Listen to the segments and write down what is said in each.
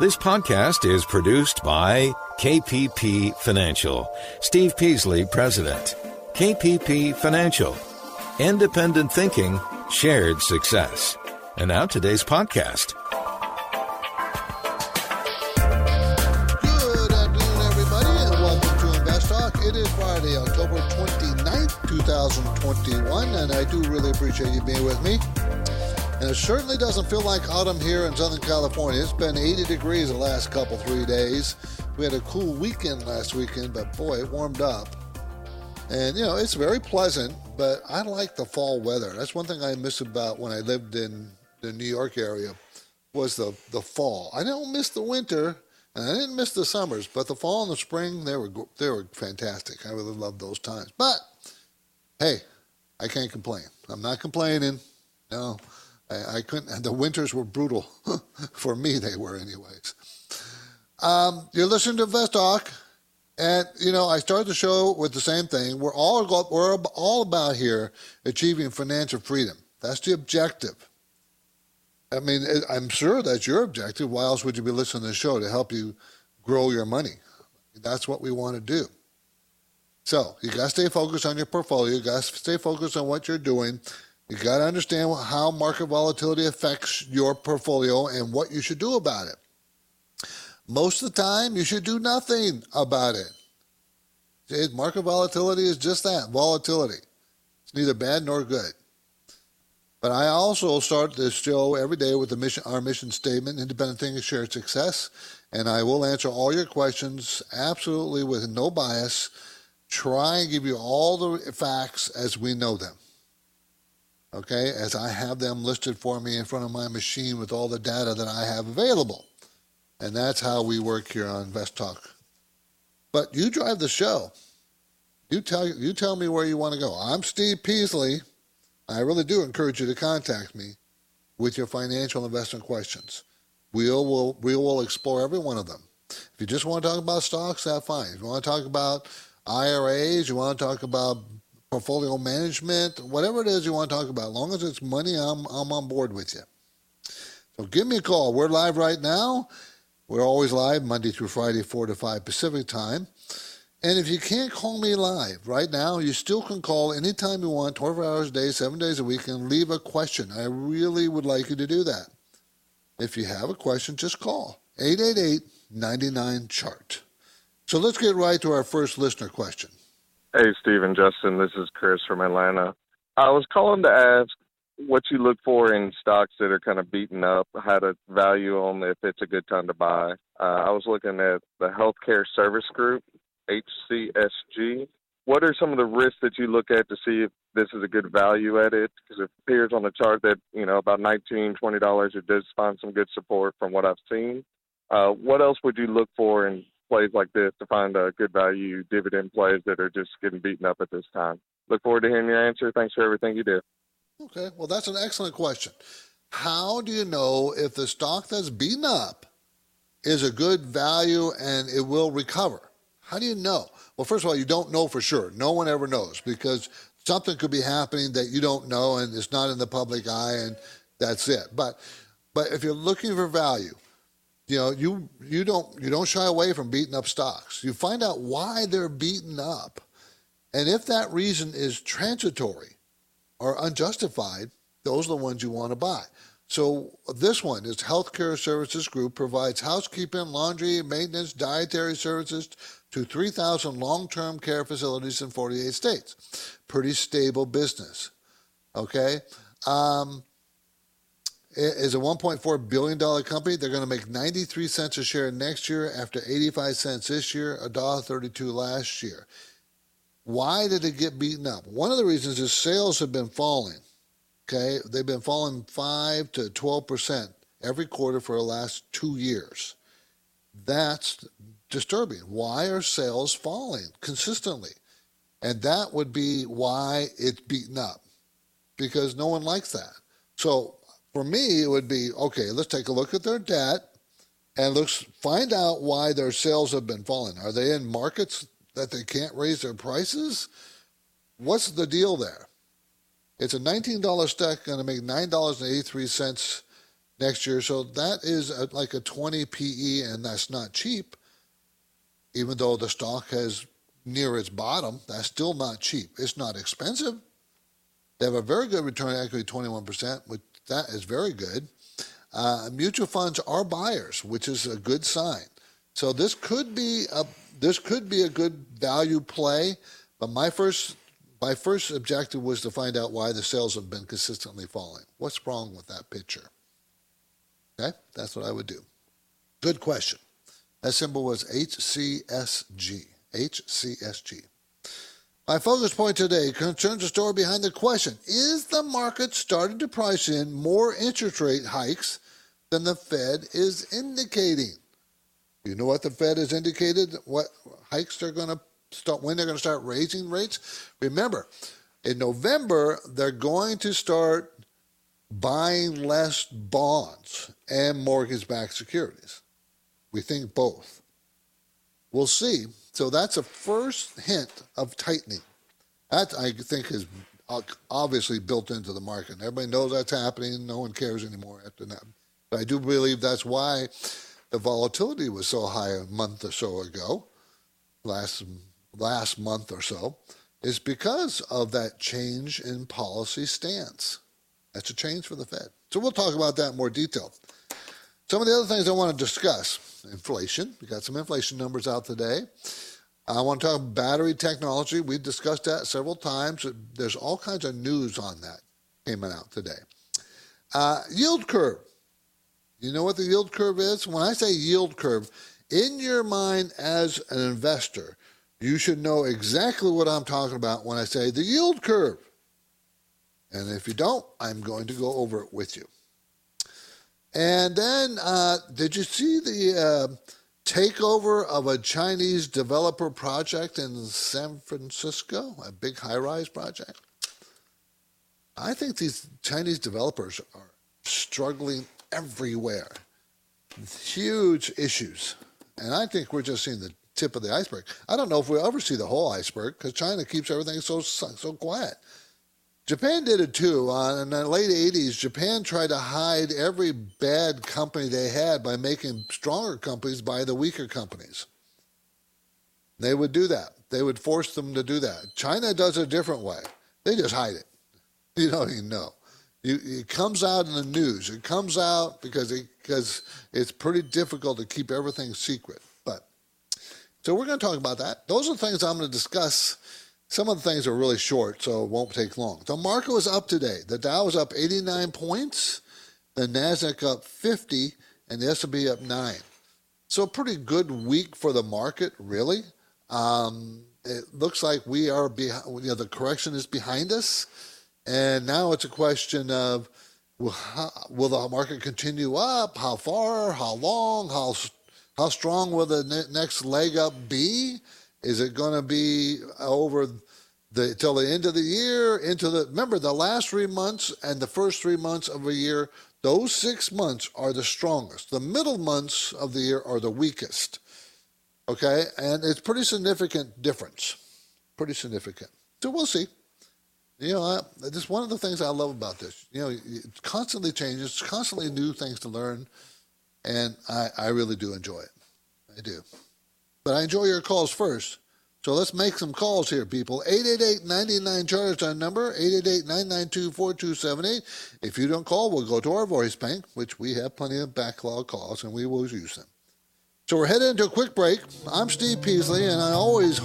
This podcast is produced by KPP Financial. Steve Peasley, President. KPP Financial. Independent thinking, shared success. And now today's podcast. Good afternoon, everybody, and welcome to Invest Talk. It is Friday, October 29th, 2021, and I do really appreciate you being with me. And it certainly doesn't feel like autumn here in Southern California. It's been 80 degrees the last couple, three days. We had a cool weekend last weekend, but boy, it warmed up. And, you know, it's very pleasant, but I like the fall weather. That's one thing I miss about when I lived in the New York area was the, the fall. I don't miss the winter, and I didn't miss the summers, but the fall and the spring, they were, they were fantastic. I really loved those times. But, hey, I can't complain. I'm not complaining. No. I, I couldn't. The winters were brutal for me. They were, anyways. Um, you're listening to Invest Talk, and you know I started the show with the same thing. We're all we're all about here achieving financial freedom. That's the objective. I mean, I'm sure that's your objective. Why else would you be listening to the show to help you grow your money? That's what we want to do. So you got to stay focused on your portfolio. You got to stay focused on what you're doing. You got to understand how market volatility affects your portfolio and what you should do about it. Most of the time, you should do nothing about it. Market volatility is just that volatility. It's neither bad nor good. But I also start this show every day with the mission, our mission statement, independent thinking, shared success. And I will answer all your questions absolutely with no bias. Try and give you all the facts as we know them okay, as I have them listed for me in front of my machine with all the data that I have available. And that's how we work here on Invest Talk. But you drive the show. You tell you tell me where you want to go. I'm Steve Peasley. I really do encourage you to contact me with your financial investment questions. We will we will explore every one of them. If you just want to talk about stocks, that's fine. If you want to talk about IRAs, you want to talk about portfolio management, whatever it is you want to talk about. As long as it's money, I'm, I'm on board with you. So give me a call. We're live right now. We're always live Monday through Friday, 4 to 5 Pacific time. And if you can't call me live right now, you still can call anytime you want, 12 hours a day, seven days a week, and leave a question. I really would like you to do that. If you have a question, just call 888 99 chart. So let's get right to our first listener question. Hey, Stephen, Justin, this is Chris from Atlanta. I was calling to ask what you look for in stocks that are kind of beaten up, how to value them, if it's a good time to buy. Uh, I was looking at the Healthcare Service Group, HCSG. What are some of the risks that you look at to see if this is a good value at it? Because it appears on the chart that, you know, about $19, $20, it does find some good support from what I've seen. Uh, what else would you look for in plays like this to find a good value dividend plays that are just getting beaten up at this time. Look forward to hearing your answer. Thanks for everything you do. Okay, well, that's an excellent question. How do you know if the stock that's beaten up is a good value and it will recover? How do you know? Well, first of all, you don't know for sure. No one ever knows because something could be happening that you don't know and it's not in the public eye and that's it. But but if you're looking for value, you know, you you don't you don't shy away from beating up stocks. You find out why they're beaten up, and if that reason is transitory or unjustified, those are the ones you want to buy. So this one is Healthcare Services Group provides housekeeping, laundry, maintenance, dietary services to 3,000 long-term care facilities in 48 states. Pretty stable business. Okay. Um, is a $1.4 billion company. They're going to make 93 cents a share next year after 85 cents this year, $1.32 last year. Why did it get beaten up? One of the reasons is sales have been falling. Okay, they've been falling 5 to 12% every quarter for the last two years. That's disturbing. Why are sales falling consistently? And that would be why it's beaten up because no one likes that. So for me, it would be okay, let's take a look at their debt and let's find out why their sales have been falling. Are they in markets that they can't raise their prices? What's the deal there? It's a $19 stock going to make $9.83 next year. So that is a, like a 20 PE, and that's not cheap. Even though the stock has near its bottom, that's still not cheap. It's not expensive. They have a very good return on equity, 21%, which that is very good. Uh, mutual funds are buyers, which is a good sign. So this could be a this could be a good value play. But my first my first objective was to find out why the sales have been consistently falling. What's wrong with that picture? Okay, that's what I would do. Good question. That symbol was HCSG. HCSG. My focus point today concerns the story behind the question Is the market starting to price in more interest rate hikes than the Fed is indicating? You know what the Fed has indicated? What hikes they're going to start, when they're going to start raising rates? Remember, in November, they're going to start buying less bonds and mortgage backed securities. We think both. We'll see. So that's a first hint of tightening. That I think is uh, obviously built into the market. Everybody knows that's happening. No one cares anymore after that. But I do believe that's why the volatility was so high a month or so ago, last last month or so, is because of that change in policy stance. That's a change for the Fed. So we'll talk about that in more detail. Some of the other things I want to discuss inflation. We got some inflation numbers out today. I want to talk about battery technology. We've discussed that several times. There's all kinds of news on that came out today. Uh, yield curve. You know what the yield curve is? When I say yield curve, in your mind as an investor, you should know exactly what I'm talking about when I say the yield curve. And if you don't, I'm going to go over it with you. And then, uh, did you see the uh, takeover of a Chinese developer project in San Francisco, a big high rise project? I think these Chinese developers are struggling everywhere. Huge issues. And I think we're just seeing the tip of the iceberg. I don't know if we'll ever see the whole iceberg because China keeps everything so so quiet. Japan did it too. Uh, in the late 80s, Japan tried to hide every bad company they had by making stronger companies buy the weaker companies. They would do that. They would force them to do that. China does it a different way. They just hide it. You don't even know. You, it comes out in the news. It comes out because it, because it's pretty difficult to keep everything secret. But so we're going to talk about that. Those are things I'm going to discuss some of the things are really short, so it won't take long. The market was up today. The Dow was up 89 points, the Nasdaq up 50, and the S&P up nine. So a pretty good week for the market, really. Um, it looks like we are behind. You know, the correction is behind us, and now it's a question of will, how, will the market continue up? How far? How long? How how strong will the next leg up be? Is it going to be over the till the end of the year? Into the remember the last three months and the first three months of a year. Those six months are the strongest. The middle months of the year are the weakest. Okay, and it's pretty significant difference. Pretty significant. So we'll see. You know, I, this one of the things I love about this. You know, it constantly changes, constantly new things to learn, and I, I really do enjoy it. I do. But I enjoy your calls first. So let's make some calls here, people. 888-99 charge our number, 888-992-4278. If you don't call, we'll go to our voice bank, which we have plenty of backlog calls, and we will use them. So we're headed into a quick break. I'm Steve Peasley, and I'm always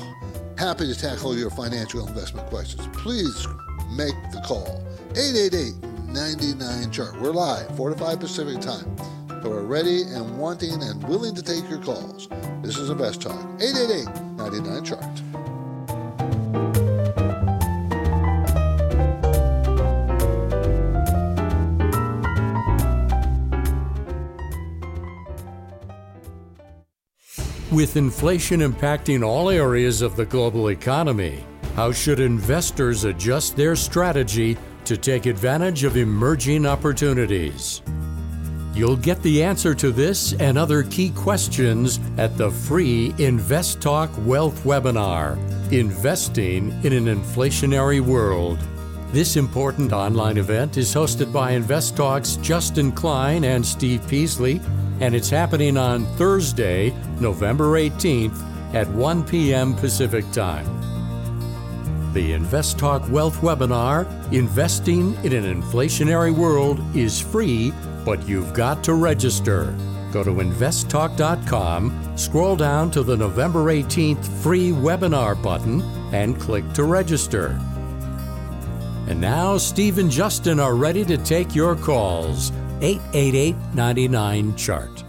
happy to tackle your financial investment questions. Please make the call. 888-99 chart. We're live, 4 to 5 Pacific time who are ready and wanting and willing to take your calls. This is Invest Talk, 888 99Chart. With inflation impacting all areas of the global economy, how should investors adjust their strategy to take advantage of emerging opportunities? You'll get the answer to this and other key questions at the free Invest Talk Wealth webinar Investing in an Inflationary World. This important online event is hosted by Invest Talk's Justin Klein and Steve Peasley, and it's happening on Thursday, November 18th at 1 p.m. Pacific Time. The Invest Talk Wealth webinar, Investing in an Inflationary World, is free, but you've got to register. Go to investtalk.com, scroll down to the November 18th free webinar button, and click to register. And now, Steve and Justin are ready to take your calls. 888 99 Chart.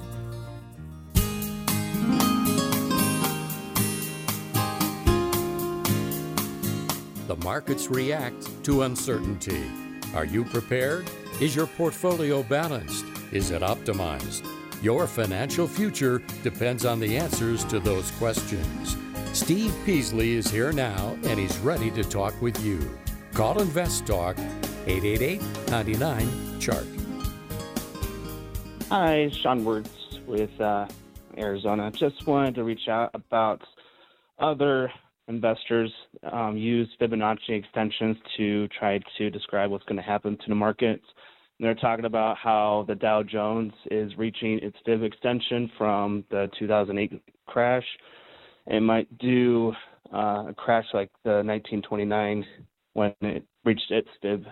The markets react to uncertainty. Are you prepared? Is your portfolio balanced? Is it optimized? Your financial future depends on the answers to those questions. Steve Peasley is here now and he's ready to talk with you. Call Invest Talk 888 99 Chart. Hi, Sean Words with uh, Arizona. Just wanted to reach out about other investors um, use Fibonacci extensions to try to describe what's going to happen to the markets. And they're talking about how the Dow Jones is reaching its fib extension from the 2008 crash. It might do uh, a crash like the 1929 when it reached its fib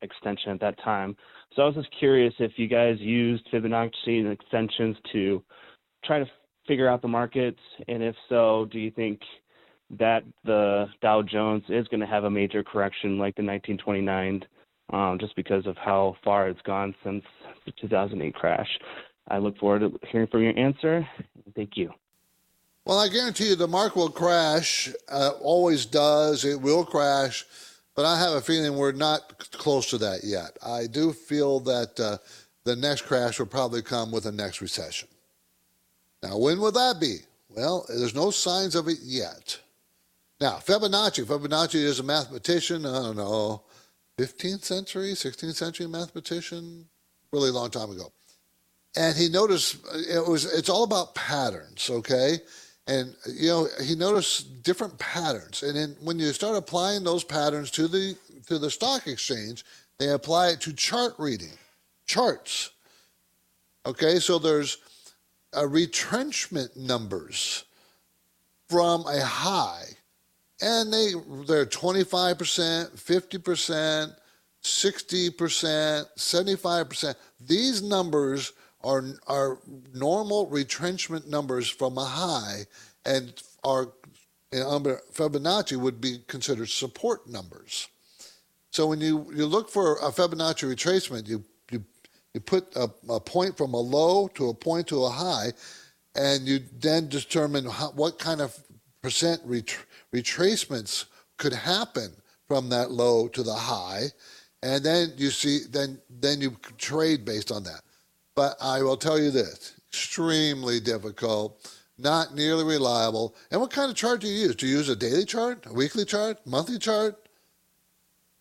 extension at that time. So I was just curious if you guys used Fibonacci and extensions to try to figure out the markets, and if so, do you think that the Dow Jones is going to have a major correction like the 1929, um, just because of how far it's gone since the 2008 crash? I look forward to hearing from your answer. Thank you. Well, I guarantee you the market will crash. Uh, always does. It will crash but I have a feeling we're not close to that yet. I do feel that uh, the next crash will probably come with the next recession. Now, when will that be? Well, there's no signs of it yet. Now, Fibonacci, Fibonacci is a mathematician, I don't know, 15th century, 16th century mathematician, really long time ago. And he noticed it was it's all about patterns, okay? and you know he noticed different patterns and then when you start applying those patterns to the to the stock exchange they apply it to chart reading charts okay so there's a retrenchment numbers from a high and they they're 25% 50% 60% 75% these numbers are, are normal retrenchment numbers from a high and are Fibonacci would be considered support numbers. So when you, you look for a Fibonacci retracement, you, you, you put a, a point from a low to a point to a high, and you then determine how, what kind of percent ret- retracements could happen from that low to the high, and then you see then then you trade based on that. But I will tell you this extremely difficult, not nearly reliable. And what kind of chart do you use? Do you use a daily chart, a weekly chart, monthly chart?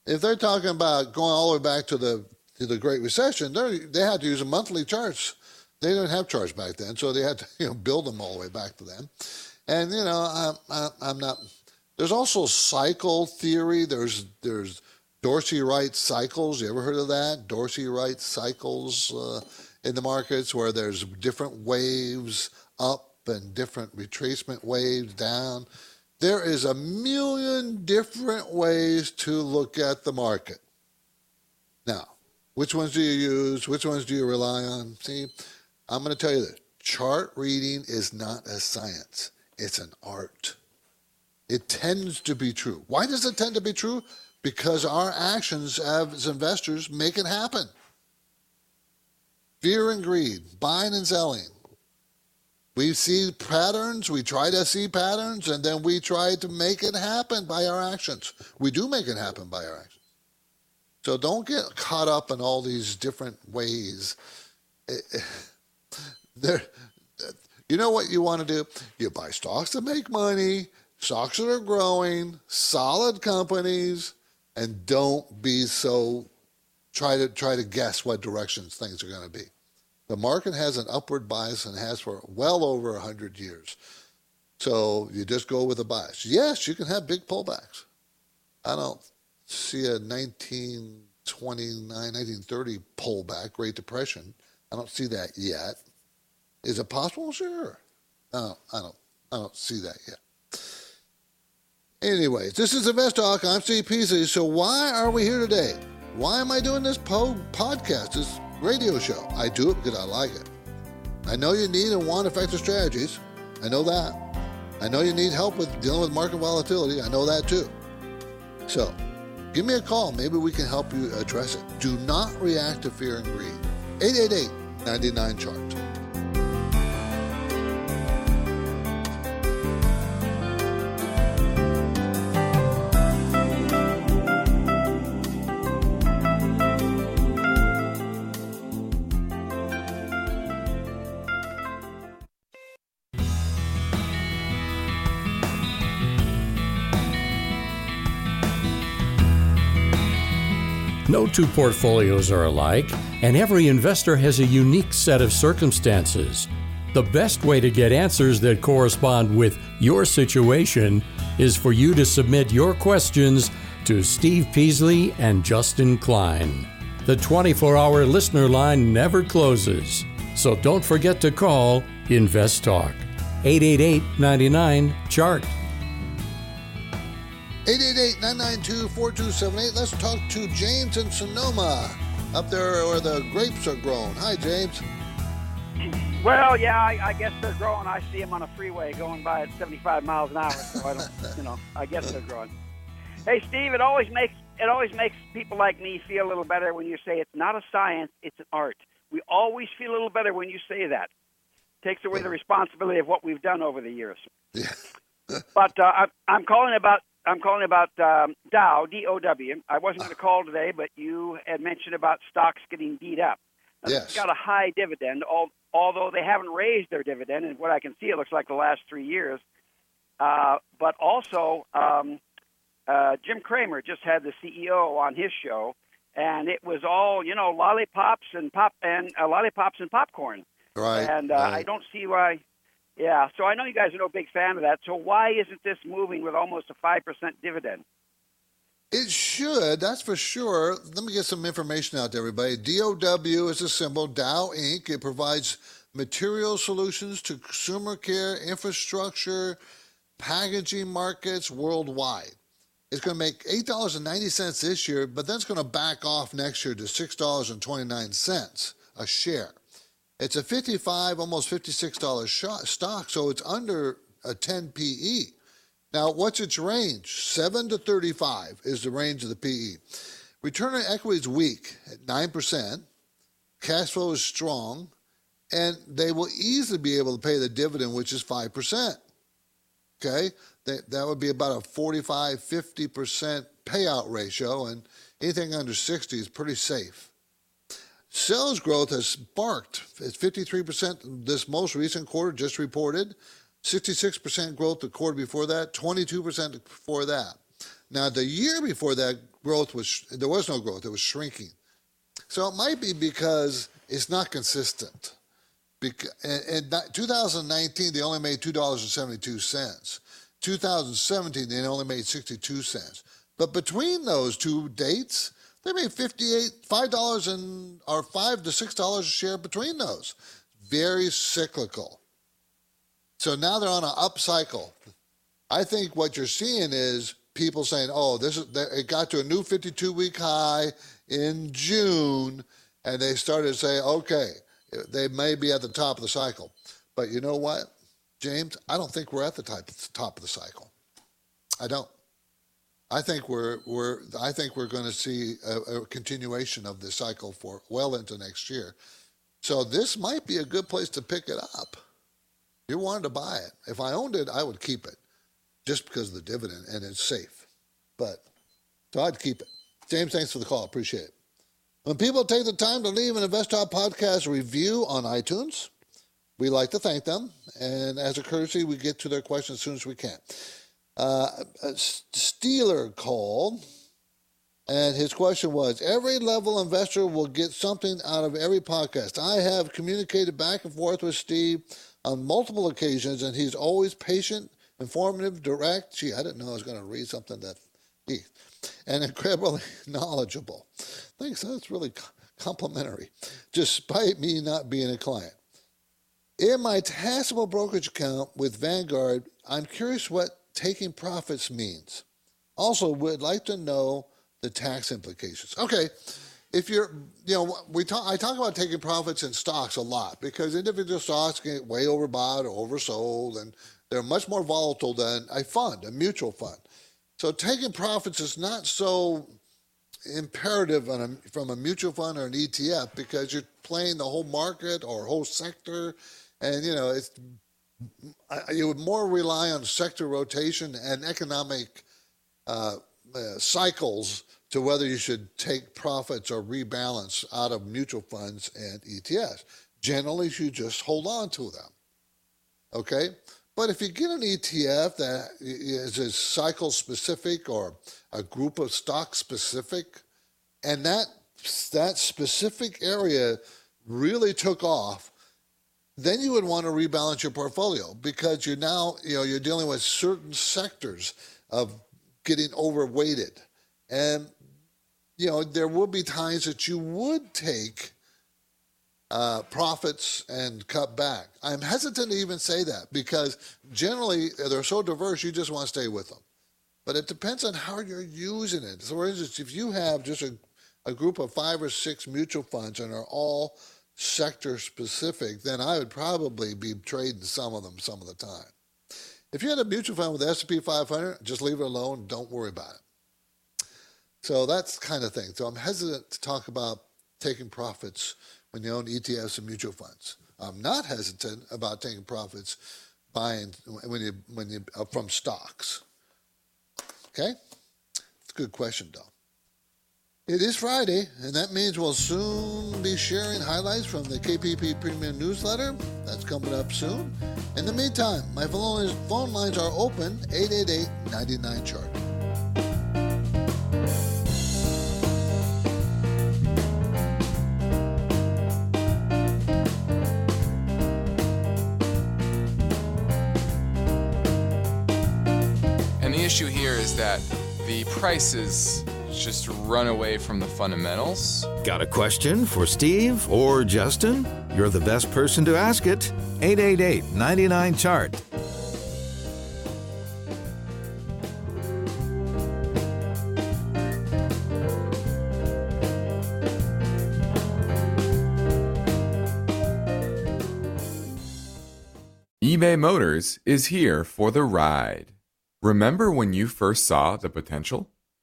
If they're talking about going all the way back to the to the Great Recession, they they had to use a monthly charts. They didn't have charts back then, so they had to you know build them all the way back to them. And you know, I'm, I'm not. There's also cycle theory. There's there's Dorsey Wright cycles. You ever heard of that? Dorsey Wright cycles. Uh, in the markets where there's different waves up and different retracement waves down. There is a million different ways to look at the market. Now, which ones do you use? Which ones do you rely on? See, I'm going to tell you that chart reading is not a science, it's an art. It tends to be true. Why does it tend to be true? Because our actions as investors make it happen. Fear and greed, buying and selling. We see patterns, we try to see patterns, and then we try to make it happen by our actions. We do make it happen by our actions. So don't get caught up in all these different ways. Eh, eh, there, You know what you want to do? You buy stocks that make money, stocks that are growing, solid companies, and don't be so try to try to guess what directions things are going to be. The market has an upward bias and has for well over a 100 years. So you just go with a bias. Yes, you can have big pullbacks. I don't see a 1929, 1930 pullback, Great Depression. I don't see that yet. Is it possible? Sure. No, I don't. I don't see that yet. Anyways, this is Invest Talk. I'm Steve Peasley. So why are we here today? Why am I doing this po- podcast, this radio show? I do it because I like it. I know you need and want effective strategies. I know that. I know you need help with dealing with market volatility. I know that too. So, give me a call. Maybe we can help you address it. Do not react to fear and greed. 888 99 chart. No two portfolios are alike, and every investor has a unique set of circumstances. The best way to get answers that correspond with your situation is for you to submit your questions to Steve Peasley and Justin Klein. The 24 hour listener line never closes, so don't forget to call Invest Talk 888 99 Chart. 888-992-4278. Let's talk to James in Sonoma, up there where the grapes are grown. Hi, James. Well, yeah, I, I guess they're growing. I see them on a freeway going by at 75 miles an hour, so I don't, you know, I guess they're growing. Hey, Steve, it always makes it always makes people like me feel a little better when you say it's not a science, it's an art. We always feel a little better when you say that. Takes away the responsibility of what we've done over the years. Yeah. but uh, I, I'm calling about I'm calling about um, Dow, D-O-W. I wasn't going to call today, but you had mentioned about stocks getting beat up. Now, Yes. It's got a high dividend, al- although they haven't raised their dividend. And what I can see, it looks like the last three years. Uh, but also, um, uh, Jim Cramer just had the CEO on his show, and it was all you know, lollipops and pop and uh, lollipops and popcorn. Right. And uh, right. I don't see why. Yeah, so I know you guys are no big fan of that. So why isn't this moving with almost a five percent dividend? It should, that's for sure. Let me get some information out to everybody. DOW is a symbol, Dow Inc. It provides material solutions to consumer care, infrastructure, packaging markets worldwide. It's going to make $8.90 this year, but then it's going to back off next year to $6.29 a share. It's a 55, almost $56 shot, stock, so it's under a 10 PE. Now, what's its range? 7 to 35 is the range of the PE. Return on equity is weak at 9%. Cash flow is strong. And they will easily be able to pay the dividend, which is 5%. Okay? That, that would be about a 45, 50% payout ratio. And anything under 60 is pretty safe. Sales growth has sparked. It's 53% this most recent quarter just reported. 66% growth the quarter before that, 22% before that. Now, the year before that, growth was there was no growth; it was shrinking. So it might be because it's not consistent. In 2019, they only made two dollars and seventy-two cents. 2017, they only made sixty-two cents. But between those two dates, they made fifty-eight, five dollars and or five to six dollars a share between those. Very cyclical. So now they're on an up cycle. I think what you're seeing is people saying, "Oh, this is it got to a new 52-week high in June," and they started to say, "Okay, they may be at the top of the cycle." But you know what, James? I don't think we're at the top of the cycle. I don't. I think we're we're I think we're going to see a, a continuation of this cycle for well into next year. So this might be a good place to pick it up. You wanted to buy it. If I owned it, I would keep it just because of the dividend and it's safe. But so I'd keep it. James, thanks for the call. Appreciate it. When people take the time to leave an InvestTalk podcast review on iTunes, we like to thank them, and as a courtesy, we get to their questions as soon as we can. Uh, Steeler called, and his question was Every level investor will get something out of every podcast. I have communicated back and forth with Steve on multiple occasions, and he's always patient, informative, direct. Gee, I didn't know I was going to read something that he, and incredibly knowledgeable. Thanks, that's really complimentary, despite me not being a client. In my taxable brokerage account with Vanguard, I'm curious what taking profits means. Also, would like to know the tax implications. Okay, if you're, you know, we talk, I talk about taking profits in stocks a lot because individual stocks get way overbought or oversold, and they're much more volatile than a fund, a mutual fund. So taking profits is not so imperative a, from a mutual fund or an ETF because you're playing the whole market or whole sector, and you know it's you would more rely on sector rotation and economic uh, uh, cycles to whether you should take profits or rebalance out of mutual funds and ETFs. Generally, you just hold on to them. Okay? But if you get an ETF that is cycle specific or a group of stocks specific, and that that specific area really took off, then you would want to rebalance your portfolio because you're now you know you're dealing with certain sectors of getting overweighted, and you know, there will be times that you would take uh, profits and cut back. I'm hesitant to even say that because generally they're so diverse, you just want to stay with them. But it depends on how you're using it. So, for instance, if you have just a, a group of five or six mutual funds and are all sector specific, then I would probably be trading some of them some of the time. If you had a mutual fund with S&P 500, just leave it alone. Don't worry about it. So that's kind of thing. So I'm hesitant to talk about taking profits when you own ETFs and mutual funds. I'm not hesitant about taking profits buying when you when you uh, from stocks. Okay, it's a good question though. It is Friday, and that means we'll soon be sharing highlights from the KPP Premium Newsletter. That's coming up soon. In the meantime, my phone lines are open 888 99 chart. And the issue here is that the prices just run away from the fundamentals. Got a question for Steve or Justin? You're the best person to ask it. 888 99 Chart. eBay Motors is here for the ride. Remember when you first saw the potential?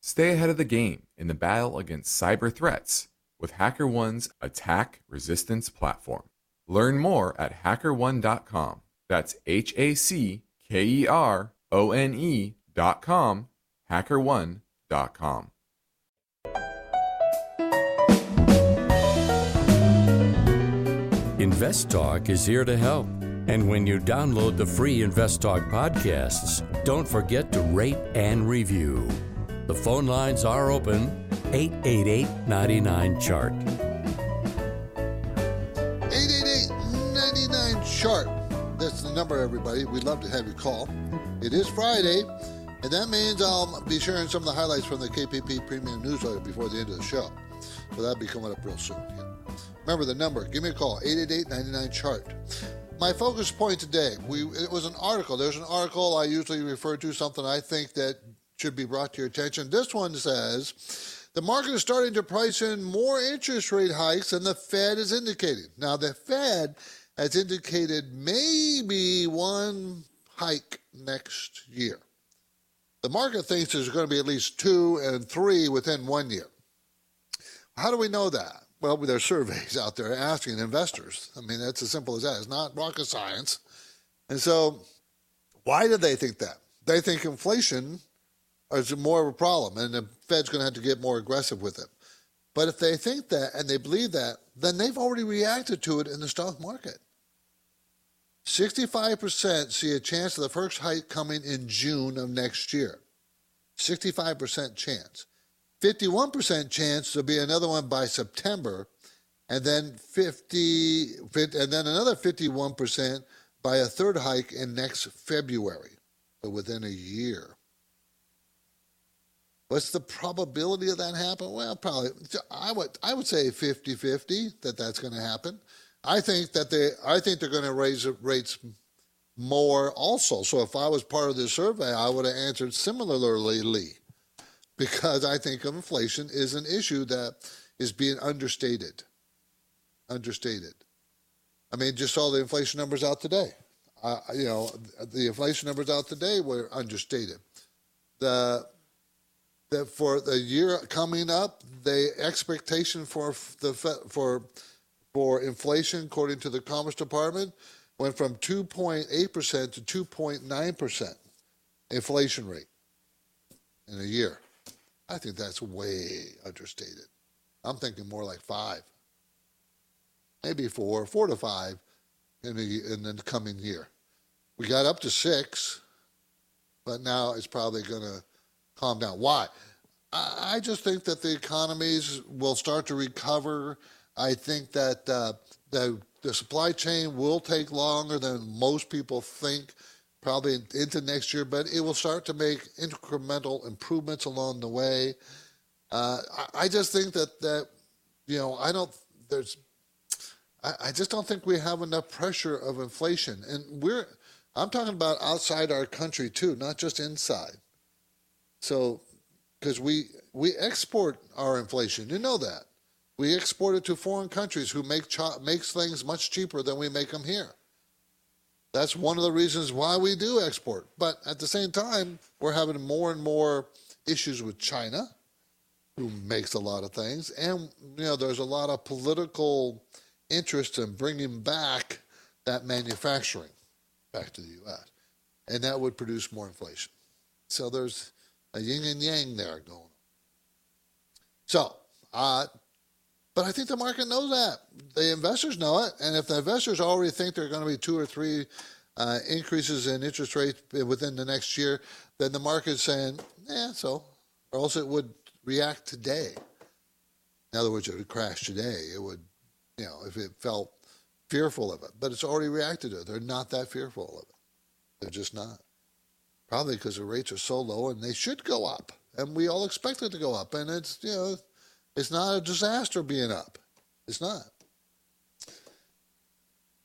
stay ahead of the game in the battle against cyber threats with HackerOne's attack resistance platform. Learn more at hackerone.com. That's H A C K E R O N E.com, hackerone.com. Invest Talk is here to help. And when you download the free Invest Talk podcasts, don't forget to rate and review. The phone lines are open 888 99 Chart. 888 99 Chart. That's the number, everybody. We'd love to have you call. It is Friday, and that means I'll be sharing some of the highlights from the KPP Premium Newsletter before the end of the show. So that'll be coming up real soon. Remember the number. Give me a call, 888-99-CHART. My focus point today, we it was an article. There's an article I usually refer to, something I think that should be brought to your attention. This one says the market is starting to price in more interest rate hikes than the Fed is indicating. Now, the Fed has indicated maybe one hike next year. The market thinks there's going to be at least two and three within one year. How do we know that? Well, there's surveys out there asking investors. I mean, that's as simple as that. It's not rocket science. And so, why do they think that? They think inflation is more of a problem and the Fed's going to have to get more aggressive with it. But if they think that and they believe that, then they've already reacted to it in the stock market. 65% see a chance of the first hike coming in June of next year. 65% chance. 51% chance there'll be another one by September, and then 50, and then another 51% by a third hike in next February, within a year. What's the probability of that happening? Well, probably I would I would say 50-50 that that's going to happen. I think that they I think they're going to raise rates more also. So if I was part of this survey, I would have answered similarly Lee, because I think inflation is an issue that is being understated. Understated. I mean, just saw the inflation numbers out today. Uh, you know, the inflation numbers out today were understated. The that for the year coming up, the expectation for the for for inflation, according to the Commerce Department, went from 2.8% to 2.9% inflation rate in a year. I think that's way understated. I'm thinking more like five, maybe four, four to five in the, in the coming year. We got up to six, but now it's probably going to calm down. Why? I just think that the economies will start to recover. I think that uh, the, the supply chain will take longer than most people think probably into next year, but it will start to make incremental improvements along the way. Uh, I, I, just think that that you know I don't there's I, I, just don't think we have enough pressure of inflation, and we're I'm talking about outside our country too, not just inside. So because we we export our inflation, you know that we export it to foreign countries who make cho- makes things much cheaper than we make them here. That's one of the reasons why we do export. But at the same time, we're having more and more issues with China, who makes a lot of things, and you know there's a lot of political interest in bringing back that manufacturing back to the U.S., and that would produce more inflation. So there's a yin and yang there going. So, uh, but I think the market knows that. The investors know it, and if the investors already think there are going to be two or three uh, increases in interest rates within the next year, then the market's saying, yeah, so, or else it would react today. In other words, it would crash today. It would, you know, if it felt fearful of it. But it's already reacted to it. They're not that fearful of it. They're just not. Probably because the rates are so low and they should go up. And we all expect it to go up. And it's, you know, it's not a disaster being up. It's not.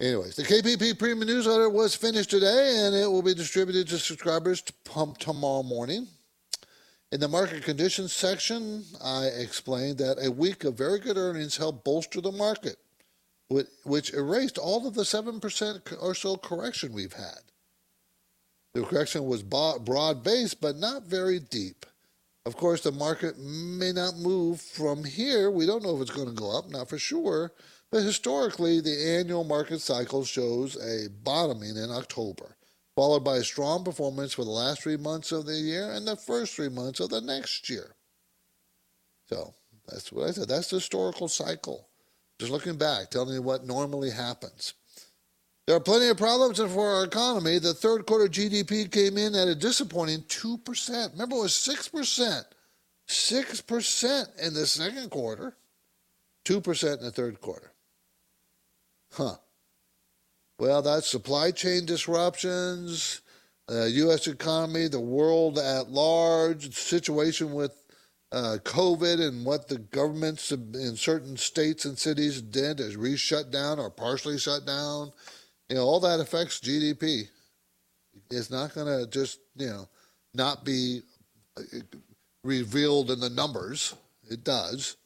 Anyways, the KPP Premium Newsletter was finished today and it will be distributed to subscribers to pump tomorrow morning. In the market conditions section, I explained that a week of very good earnings helped bolster the market, which erased all of the 7% or so correction we've had. The correction was broad based, but not very deep. Of course, the market may not move from here. We don't know if it's going to go up, not for sure. But historically, the annual market cycle shows a bottoming in October, followed by a strong performance for the last three months of the year and the first three months of the next year. So that's what I said. That's the historical cycle. Just looking back, telling you what normally happens. There are plenty of problems for our economy. The third quarter GDP came in at a disappointing 2%. Remember, it was 6%. 6% in the second quarter, 2% in the third quarter. Huh. Well, that's supply chain disruptions, the U.S. economy, the world at large, situation with uh, COVID and what the governments in certain states and cities did is re-shut down or partially shut down. You know, all that affects GDP. It's not going to just, you know, not be uh, revealed in the numbers. It does.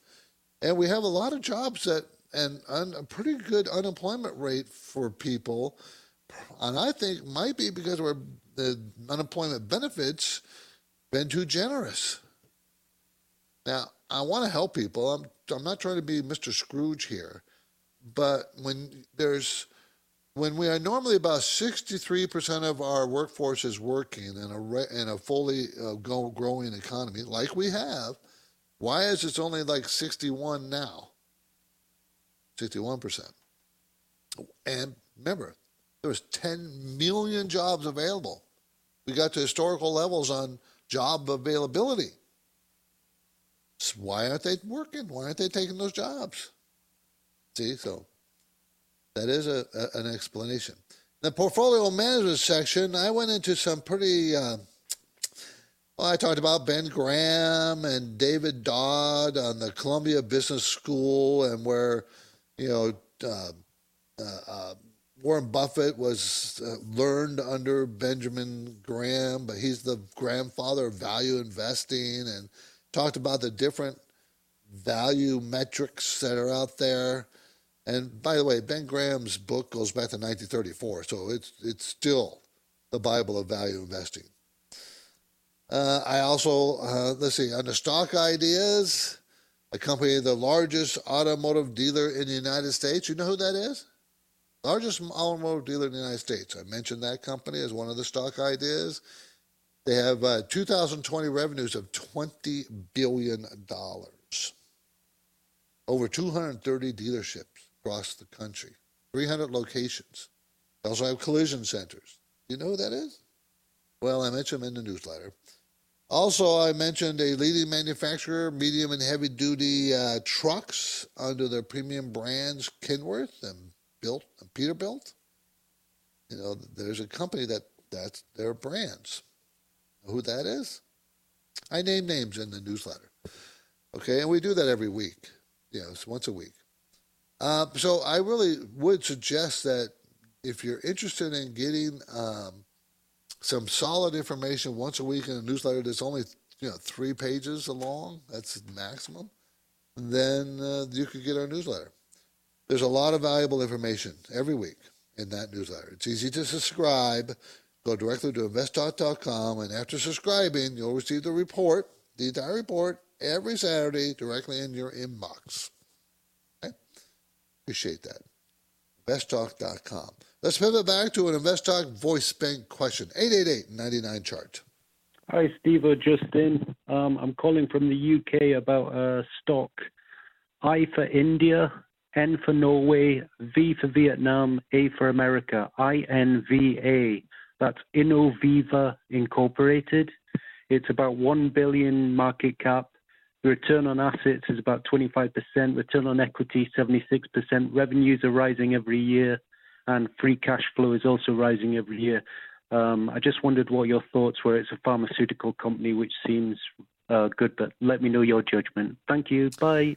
And we have a lot of jobs that and un, a pretty good unemployment rate for people. And I think might be because we're, the unemployment benefits been too generous. Now, I want to help people. I'm, I'm not trying to be Mr. Scrooge here, but when there's when we are normally about 63% of our workforce is working in a, in a fully uh, go, growing economy like we have, why is it only like 61 now? 61%. And remember, there was 10 million jobs available. We got to historical levels on job availability. So why aren't they working? Why aren't they taking those jobs? See, so that is a, a an explanation. The portfolio management section, I went into some pretty. Uh, well, I talked about Ben Graham and David Dodd on the Columbia Business School and where you know, uh, uh, uh, Warren Buffett was uh, learned under Benjamin Graham, but he's the grandfather of value investing and talked about the different value metrics that are out there. And by the way, Ben Graham's book goes back to 1934, so it's it's still the Bible of value investing. Uh, I also uh, let's see on the stock ideas a company, the largest automotive dealer in the United States. You know who that is? Largest automotive dealer in the United States. I mentioned that company as one of the stock ideas. They have uh, 2020 revenues of $20 billion. Over 230 dealerships across the country, 300 locations. They also have collision centers. You know who that is? Well, I mentioned them in the newsletter. Also, I mentioned a leading manufacturer, medium and heavy duty uh, trucks under their premium brands Kenworth and Built and Peterbilt. You know, there's a company that that's their brands. Who that is? I name names in the newsletter. Okay, and we do that every week. You know, it's once a week. Uh, so I really would suggest that if you're interested in getting um, some solid information once a week in a newsletter that's only you know three pages long. That's maximum. Then uh, you could get our newsletter. There's a lot of valuable information every week in that newsletter. It's easy to subscribe. Go directly to investtalk.com, and after subscribing, you'll receive the report, the entire report, every Saturday directly in your inbox. Appreciate that. Investtalk.com. Let's pivot back to an Invest Talk voice bank question. 888-99 chart. Hi, Steve or Justin. Um, I'm calling from the UK about a stock, I for India, N for Norway, V for Vietnam, A for America, INVA. That's Innoviva Incorporated. It's about 1 billion market cap. Return on assets is about 25%, return on equity 76%. Revenues are rising every year, and free cash flow is also rising every year. Um, I just wondered what your thoughts were. It's a pharmaceutical company, which seems uh, good, but let me know your judgment. Thank you. Bye.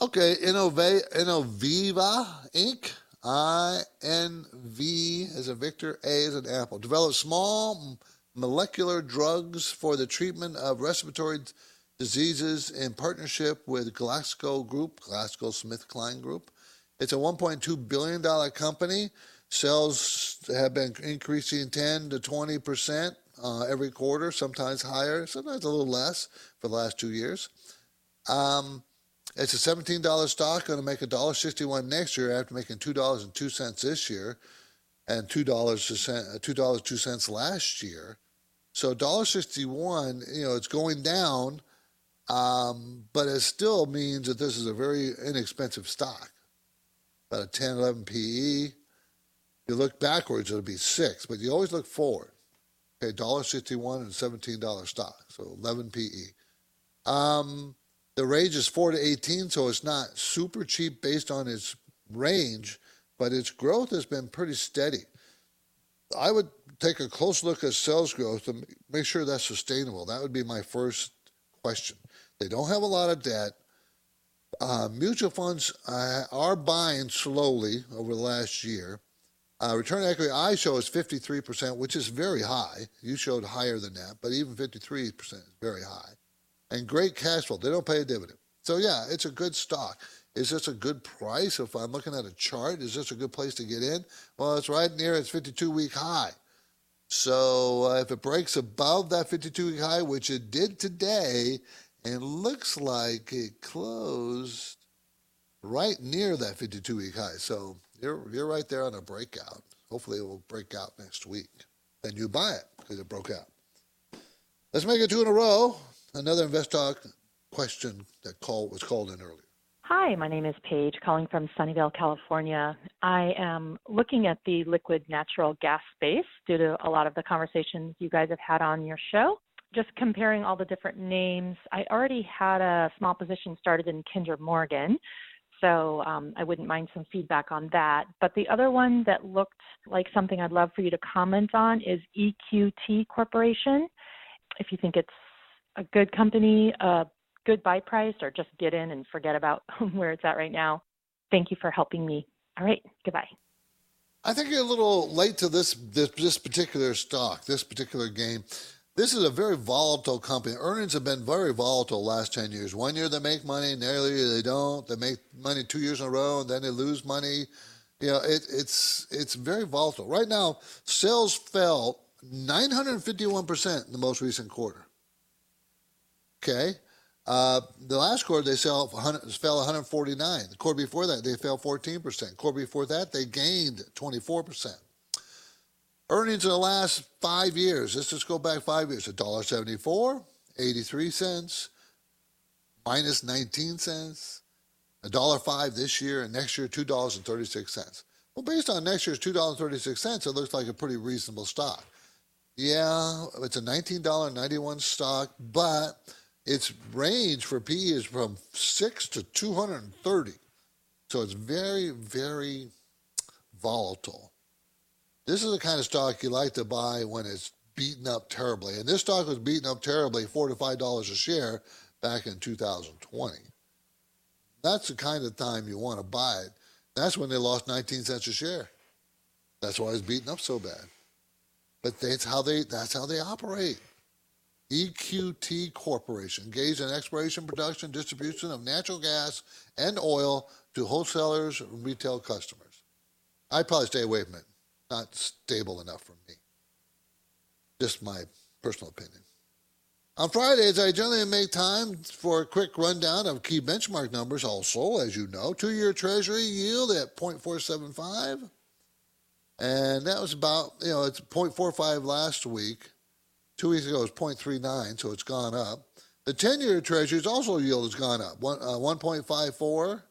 Okay, Innova, Innoviva Inc. I N V as a Victor, A as an apple. Develops small molecular drugs for the treatment of respiratory diseases in partnership with Glasgow Group, GlaxoSmithKline Group. It's a $1.2 billion company. Sales have been increasing 10 to 20 percent uh, every quarter, sometimes higher, sometimes a little less for the last two years. Um, it's a $17 stock, going to make $1.61 next year after making $2.02 this year and $2, $2.02 last year. So $1.61, you know, it's going down, um, but it still means that this is a very inexpensive stock. About a 10, 11 PE. You look backwards, it'll be six, but you always look forward. Okay, $1.61 and $17 stock, so 11 PE. Um, the range is 4 to 18, so it's not super cheap based on its range, but its growth has been pretty steady. I would take a close look at sales growth and make sure that's sustainable. That would be my first question. They don't have a lot of debt. Uh, mutual funds uh, are buying slowly over the last year. Uh, return equity I show is 53%, which is very high. You showed higher than that, but even 53% is very high and great cash flow. They don't pay a dividend. So, yeah, it's a good stock. Is this a good price? If I'm looking at a chart, is this a good place to get in? Well, it's right near its 52 week high. So, uh, if it breaks above that 52 week high, which it did today, and looks like it closed right near that 52 week high. So, you're, you're right there on a breakout. Hopefully, it will break out next week. Then you buy it because it broke out. Let's make it two in a row another Invest Talk question that call was called in earlier. Hi, my name is Paige, calling from Sunnyvale, California. I am looking at the liquid natural gas space due to a lot of the conversations you guys have had on your show. Just comparing all the different names, I already had a small position started in Kinder Morgan, so um, I wouldn't mind some feedback on that. But the other one that looked like something I'd love for you to comment on is EQT Corporation. If you think it's a good company, a good buy price, or just get in and forget about where it's at right now. Thank you for helping me. All right, goodbye. I think you're a little late to this, this this particular stock, this particular game. This is a very volatile company. Earnings have been very volatile last 10 years. One year they make money, another year they don't. They make money two years in a row, and then they lose money. You know, it, it's it's very volatile. Right now, sales fell 951% in the most recent quarter. Okay. Uh, the last quarter they fell 149. The quarter before that they fell 14%. The Quarter before that they gained 24%. Earnings in the last five years. Let's just go back five years. $1.74, 83 cents, minus 19 cents, $1.05 this year, and next year $2.36. Well, based on next year's $2.36, it looks like a pretty reasonable stock. Yeah, it's a $19.91 stock, but its range for PE is from 6 to 230. So it's very, very volatile. This is the kind of stock you like to buy when it's beaten up terribly. And this stock was beaten up terribly, 4 to $5 a share back in 2020. That's the kind of time you want to buy it. That's when they lost 19 cents a share. That's why it's beaten up so bad. But that's how they that's how they operate. EQT Corporation, engaged in exploration, production, distribution of natural gas and oil to wholesalers and retail customers. I'd probably stay away from it. Not stable enough for me. Just my personal opinion. On Fridays, I generally make time for a quick rundown of key benchmark numbers. Also, as you know, two-year Treasury yield at 0.475, and that was about you know it's 0.45 last week. Two weeks ago it was 0.39, so it's gone up. The 10 year Treasury's also yield has gone up, one, uh, 1.54.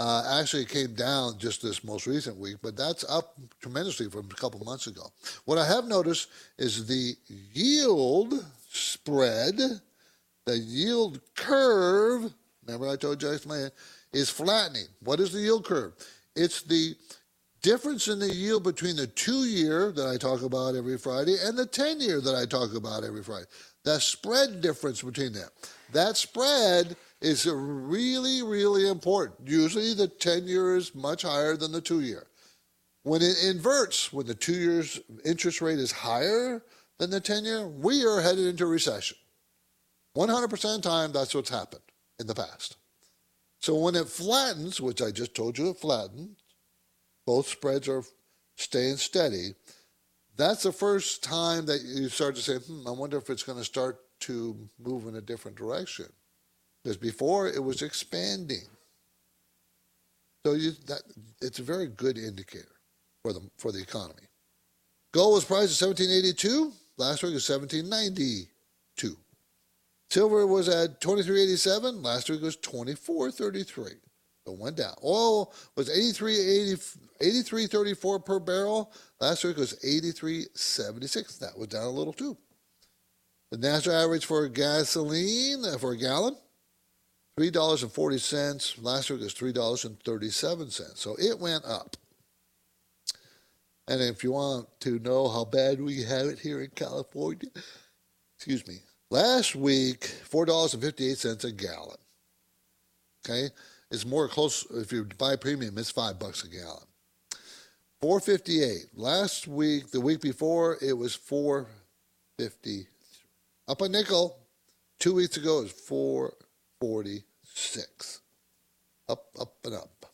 Uh, actually, came down just this most recent week, but that's up tremendously from a couple months ago. What I have noticed is the yield spread, the yield curve. Remember, I told you I is flattening. What is the yield curve? It's the difference in the yield between the two year that I talk about every Friday and the 10 year that I talk about every Friday. The spread difference between them. That spread is really, really important. Usually the 10 year is much higher than the two year. When it inverts, when the two years interest rate is higher than the 10 year, we are headed into recession. 100% of the time, that's what's happened in the past. So when it flattens, which I just told you it flattened, both spreads are staying steady. That's the first time that you start to say, hmm, I wonder if it's going to start to move in a different direction. Because before it was expanding. So you, that, it's a very good indicator for the, for the economy. Gold was priced at 1782. Last week was 1792. Silver was at 2387. Last week was 2433. So it went down. Oil was 83, 83.34 per barrel. Last week was 83.76. That was down a little too. The national average for gasoline for a gallon, $3.40. Last week was $3.37. So it went up. And if you want to know how bad we have it here in California, excuse me, last week, $4.58 a gallon. Okay? It's more close, if you buy premium, it's five bucks a gallon. 458. Last week, the week before, it was 450. Up a nickel. Two weeks ago, it was 446. Up, up, and up.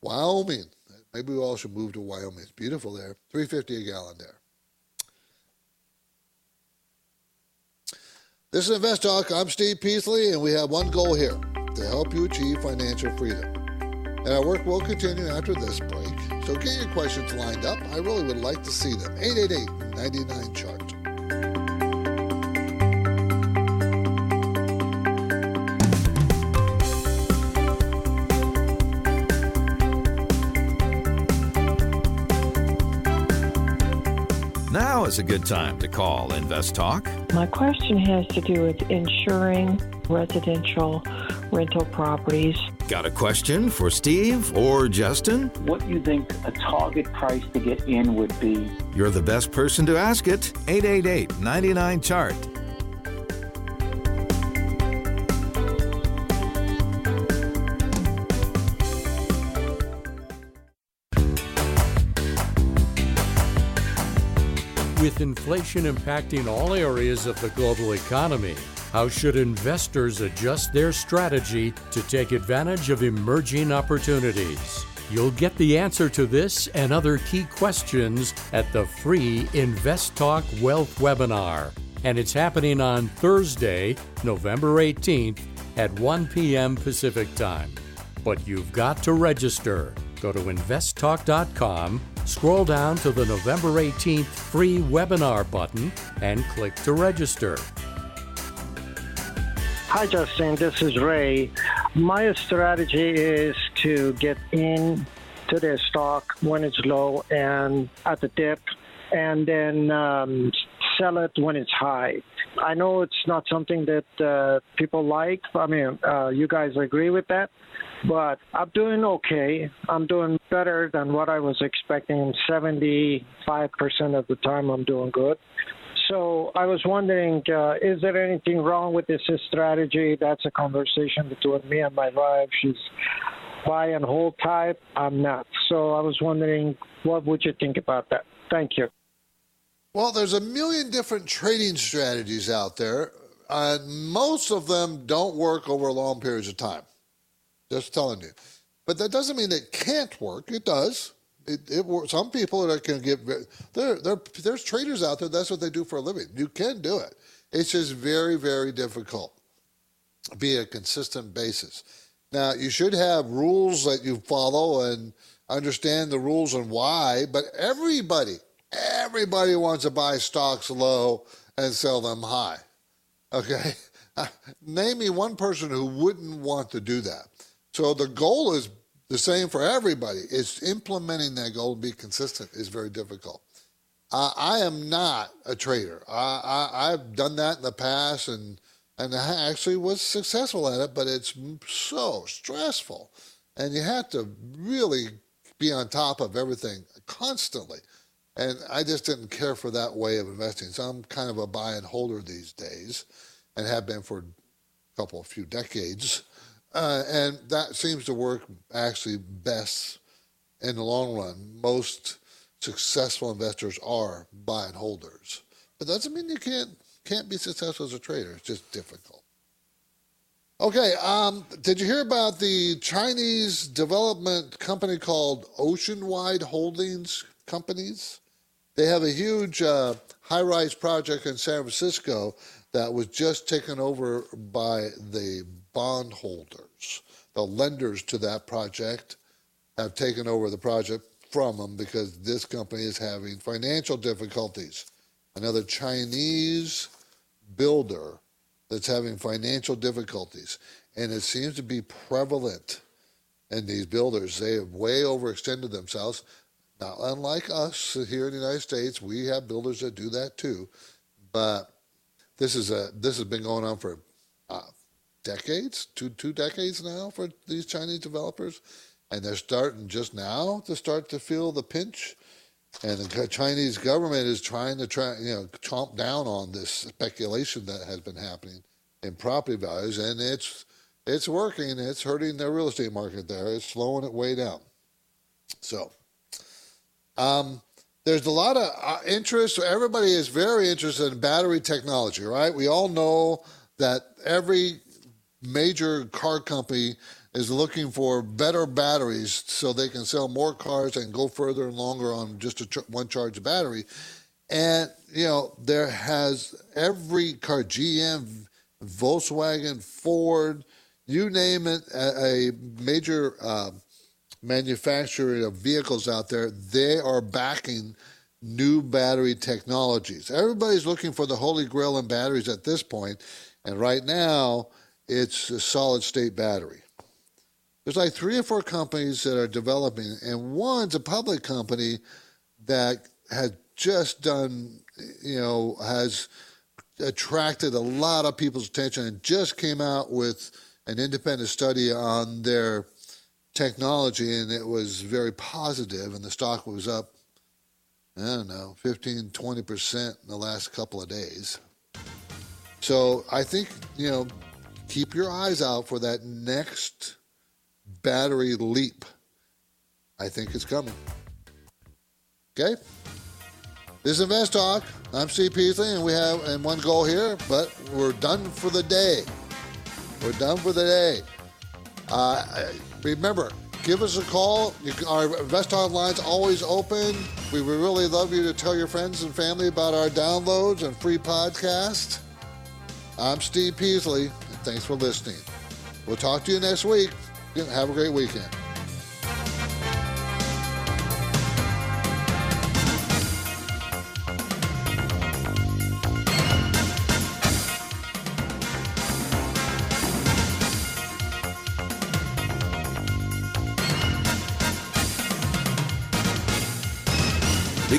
Wyoming. Maybe we all should move to Wyoming. It's beautiful there. 350 a gallon there. This is Invest Talk. I'm Steve Peasley, and we have one goal here to help you achieve financial freedom. And our work will continue after this break. So get your questions lined up. I really would like to see them. 888 99 chart. Is a good time to call Invest Talk. My question has to do with insuring residential rental properties. Got a question for Steve or Justin? What do you think a target price to get in would be? You're the best person to ask it. 888 99 Chart. With inflation impacting all areas of the global economy, how should investors adjust their strategy to take advantage of emerging opportunities? You'll get the answer to this and other key questions at the free Invest Talk Wealth webinar. And it's happening on Thursday, November 18th at 1 p.m. Pacific Time. But you've got to register. Go to investtalk.com, scroll down to the November 18th free webinar button, and click to register. Hi, Justin. This is Ray. My strategy is to get in to their stock when it's low and at the dip, and then um, sell it when it's high. I know it's not something that uh, people like. I mean, uh, you guys agree with that, but I'm doing okay. I'm doing better than what I was expecting. 75% of the time, I'm doing good. So I was wondering, uh, is there anything wrong with this strategy? That's a conversation between me and my wife. She's buy and hold type. I'm not. So I was wondering, what would you think about that? Thank you. Well, there's a million different trading strategies out there, and most of them don't work over long periods of time. Just telling you. But that doesn't mean it can't work. It does. It, it some people are can get there. There, there's traders out there. That's what they do for a living. You can do it. It's just very, very difficult. Be a consistent basis. Now you should have rules that you follow and understand the rules and why. But everybody, everybody wants to buy stocks low and sell them high. Okay, name me one person who wouldn't want to do that. So the goal is the same for everybody. It's implementing that goal and be consistent is very difficult. I am not a trader. I, I've done that in the past and and I actually was successful at it, but it's so stressful, and you have to really be on top of everything constantly. And I just didn't care for that way of investing. So I'm kind of a buy and holder these days, and have been for a couple, a few decades. Uh, and that seems to work actually best in the long run. Most successful investors are buy and holders. But that doesn't mean you can't can't be successful as a trader. It's just difficult. Okay, um, did you hear about the Chinese development company called Oceanwide Holdings Companies? They have a huge uh, high-rise project in San Francisco that was just taken over by the bondholders. The lenders to that project have taken over the project from them because this company is having financial difficulties. Another Chinese builder that's having financial difficulties, and it seems to be prevalent in these builders. They have way overextended themselves. Not unlike us here in the United States, we have builders that do that too. But this is a this has been going on for uh, decades, two two decades now for these Chinese developers, and they're starting just now to start to feel the pinch and the Chinese government is trying to try, you know, chomp down on this speculation that has been happening in property values, and it's it's working. It's hurting the real estate market there. It's slowing it way down. So, um, there's a lot of uh, interest. Everybody is very interested in battery technology, right? We all know that every major car company is looking for better batteries so they can sell more cars and go further and longer on just a ch- one charge battery. And, you know, there has every car, GM, Volkswagen, Ford, you name it, a, a major uh, manufacturer of vehicles out there, they are backing new battery technologies. Everybody's looking for the holy grail in batteries at this point, and right now it's a solid state battery there's like three or four companies that are developing, and one's a public company that had just done, you know, has attracted a lot of people's attention and just came out with an independent study on their technology, and it was very positive, and the stock was up, I don't know, 15, 20% in the last couple of days. So I think, you know, keep your eyes out for that next battery leap. I think it's coming. Okay? This is Invest Talk. I'm Steve Peasley, and we have and one goal here, but we're done for the day. We're done for the day. Uh, remember, give us a call. Can, our Invest Talk line's always open. We would really love you to tell your friends and family about our downloads and free podcast. I'm Steve Peasley, and thanks for listening. We'll talk to you next week. Have a great weekend.